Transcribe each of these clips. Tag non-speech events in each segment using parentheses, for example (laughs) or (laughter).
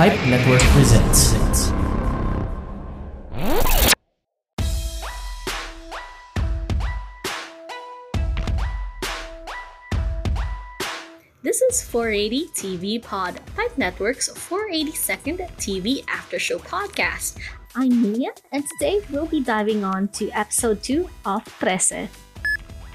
Pipe Network presents. This is 480 TV Pod, Pipe Network's 482nd TV After Show podcast. I'm Mia, and today we'll be diving on to episode 2 of Trese.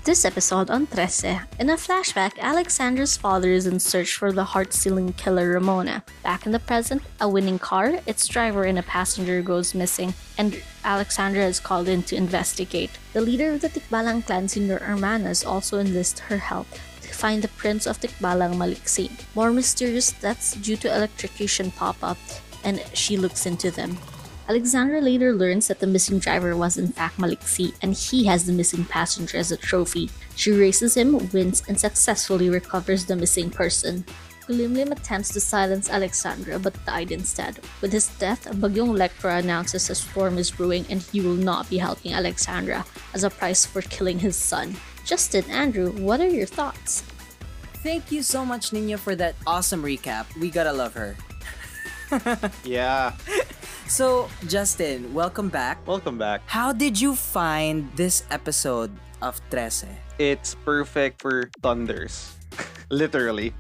This episode on Trese, in a flashback, Alexandra's father is in search for the heart-stealing killer Ramona. Back in the present, a winning car, its driver and a passenger goes missing, and Alexandra is called in to investigate. The leader of the Tikbalang clan, Senor Hermanas, also enlists her help to find the prince of Tikbalang Maliksi. More mysterious deaths due to electrocution pop up, and she looks into them. Alexandra later learns that the missing driver was in fact Maliksi and he has the missing passenger as a trophy. She races him, wins, and successfully recovers the missing person. Kulimlim attempts to silence Alexandra but died instead. With his death, Bagyong Lectra announces a storm is brewing and he will not be helping Alexandra as a price for killing his son. Justin, Andrew, what are your thoughts? Thank you so much, Nina, for that awesome recap. We gotta love her. (laughs) Yeah, So, Justin, welcome back. welcome back. How did you find this episode of Trese? It's perfect for thunders. (laughs) Literally.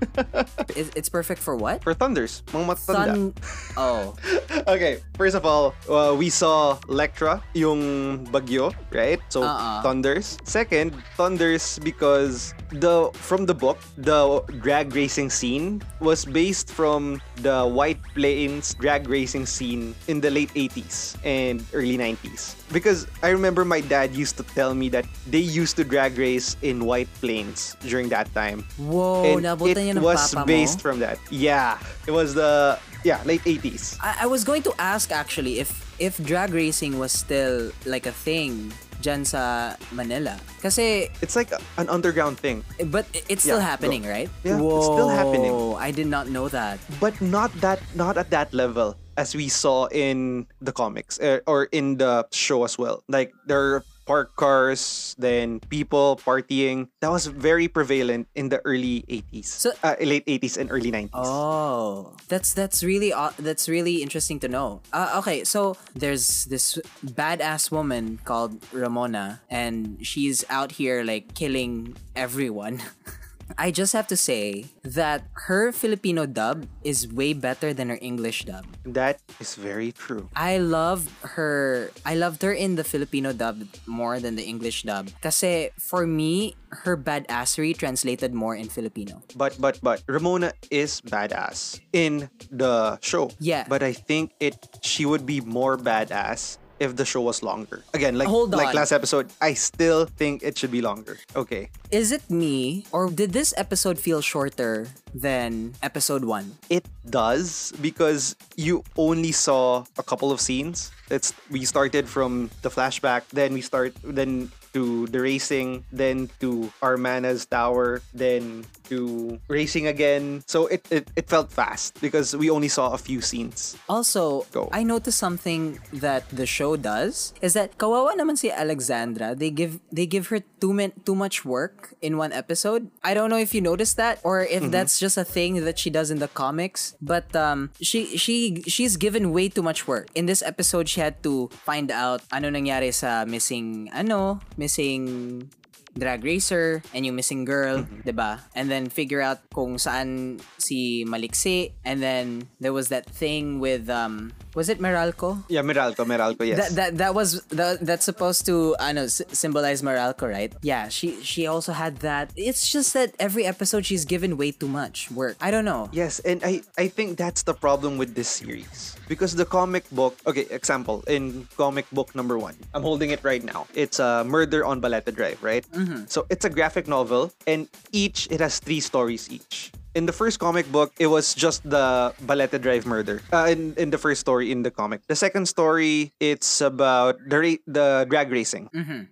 It- It's perfect for what? for thunders. Mga matanda. Sun. Oh. (laughs) Okay, first of all, uh, we saw Lectra, yung bagyo, right? So, Uh-uh. thunders. Second, thunders because the from the book, the drag racing scene was based from the White Plains drag racing scene in the late 80s and early 90s. Because I remember my dad used to tell me that they used to drag race in White Plains during that time. Whoa, and it was based from that. Yeah, it was the yeah late 80s. I, I was going to ask actually if if drag racing was still like a thing dyan sa Manila. Kasi, It's like a- an underground thing, but it's still Yeah, happening, go. right? Yeah, it's still happening. I did not know that. but not that not at that level as we saw in the comics uh, or in the show as well. Like there are park cars, then people partying. That was very prevalent in the early 80s, So- uh, late 80s and early 90s. Oh, that's that's really aw- that's really interesting to know. Uh, okay, so there's this badass woman called Ramona, and she's out here like killing everyone. (laughs) I just have to say that her Filipino dub is way better than her English dub. That is very true. I love her. I loved her in the Filipino dub more than the English dub. Kasi for me, her badassery translated more in Filipino. But but but Ramona is badass in the show. Yeah. But I think it she would be more badass if the show was longer. Again, like Hold like last episode, I still think it should be longer. Okay. Is it me, or did this episode feel shorter than episode one? It does because you only saw a couple of scenes. It's we started from the flashback, then we start then to the racing, then to Armana's tower, then to racing again. So it, it, it felt fast because we only saw a few scenes. Also, Go. I noticed something that the show does is that kawawa naman si Alexandra. They give they give her too min- too much work in one episode. I don't know if you noticed that or if that's just a thing that she does in the comics, but um she she she's given way too much work. In this episode, she had to find out ano nangyari sa missing ano, missing drag racer and yung missing girl, 'di ba? And then figure out kung saan si Maliksi and then there was that thing with um was it Meralco? Yeah, Meralco, Meralco, yes. That, that that was that, that's supposed to ano s- symbolize Meralco, right? Yeah, she she also had that. It's just that every episode she's given way too much work. I don't know. Yes, and I I think that's the problem with this series because the comic book. Okay, example in comic book number one, I'm holding it right now. It's a Murder on Balete Drive, right? Mm-hmm. So it's a graphic novel, and each it has three stories each. In the first comic book, it was just the Balete Drive murder. Uh, in in the first story in the comic, the second story it's about the ra- the drag racing.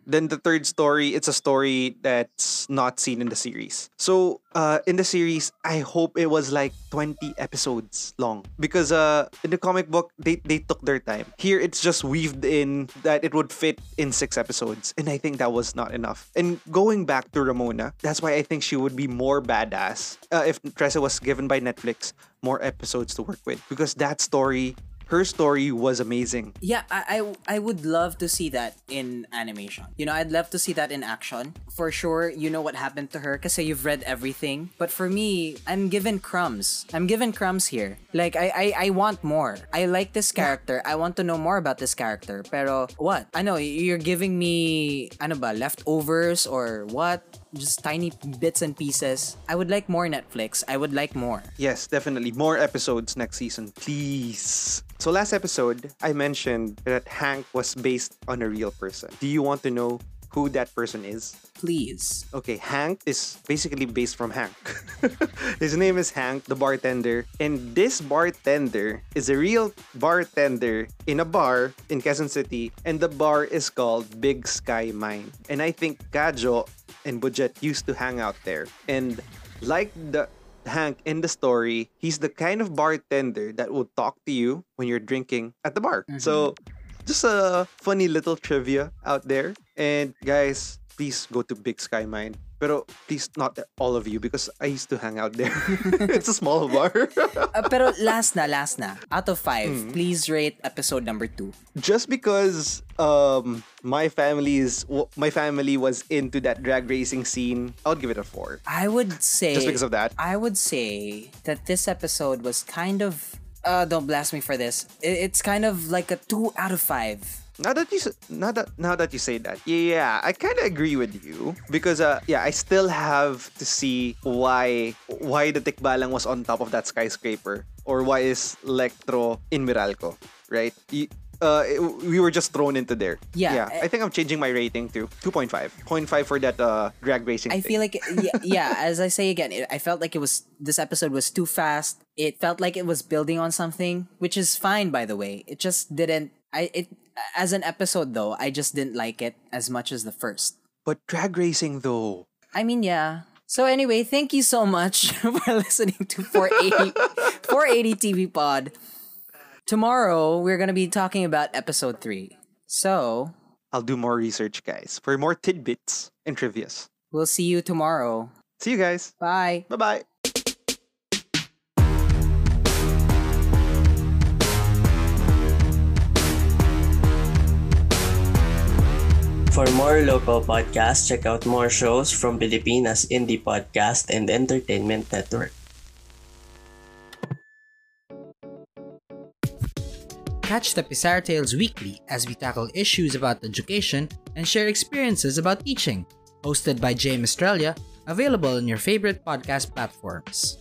Then the third story, it's a story that's not seen in the series. So uh, in the series, I hope it was like 20 episodes long because uh, in the comic book they they took their time. Here it's just weaved in that it would fit in six episodes, and I think that was not enough. And going back to Ramona, that's why I think she would be more badass uh, if Trese was given by Netflix more episodes to work with because that story her story was amazing. Yeah, I, I I would love to see that in animation. You know, I'd love to see that in action. For sure, you know what happened to her because you've read everything. But for me, I'm given crumbs. I'm given crumbs here. Like I, I I want more. I like this character. I want to know more about this character. Pero what? I know you're giving me ano ba leftovers or what? Just tiny bits and pieces. I would like more Netflix. I would like more. Yes, definitely. More episodes next season, please. So last episode, I mentioned that Hank was based on a real person. Do you want to know who that person is? Please. Okay, Hank is basically based from Hank. (laughs) His name is Hank, the bartender. And this bartender is a real bartender in a bar in Quezon City. And the bar is called Big Sky Mine. And I think Kajo and Budjette used to hang out there. And like the Hank in the story, he's the kind of bartender that will talk to you when you're drinking at the bar. Mm-hmm. So just a funny little trivia out there. And guys, please go to Big Sky Mine. Pero please not all of you because I used to hang out there. (laughs) it's a small bar. Uh, pero last na, last na. Out of five, please rate episode number two. just because um my family is my family was into that drag racing scene, I would give it a 4. I would say Just because of that. I would say that this episode was kind of uh don't blast me for this. It's kind of like a two out of five. Now that you now that now that you say that, yeah, I kind of agree with you because uh yeah, I still have to see why why the Tikbalang was on top of that skyscraper or why is Electro in Meralco, right? Uh, it- we were just thrown into there. Yeah, yeah. eh- I think I'm changing my rating to 2.5. 0.5 for that uh, drag racing. I thing. feel like yeah, (laughs) yeah, as I say again, it, I felt like it was this episode was too fast. It felt like it was building on something, which is fine by the way. It just didn't I it as an episode though, I just didn't like it as much as the first. but drag racing though. I mean, yeah. So anyway, thank you so much (laughs) for listening to 480 (laughs) 480 TV Pod. Tomorrow we're gonna be talking about episode three. So I'll do more research, guys, for more tidbits and trivias. we'll see you tomorrow. See you guys. Bye. Bye bye. For more local podcasts, check out more shows from Filipinas Indie Podcast and Entertainment Network. Catch the Pizarro Tales weekly as we tackle issues about education and share experiences about teaching. Hosted by James Australia, available on your favorite podcast platforms.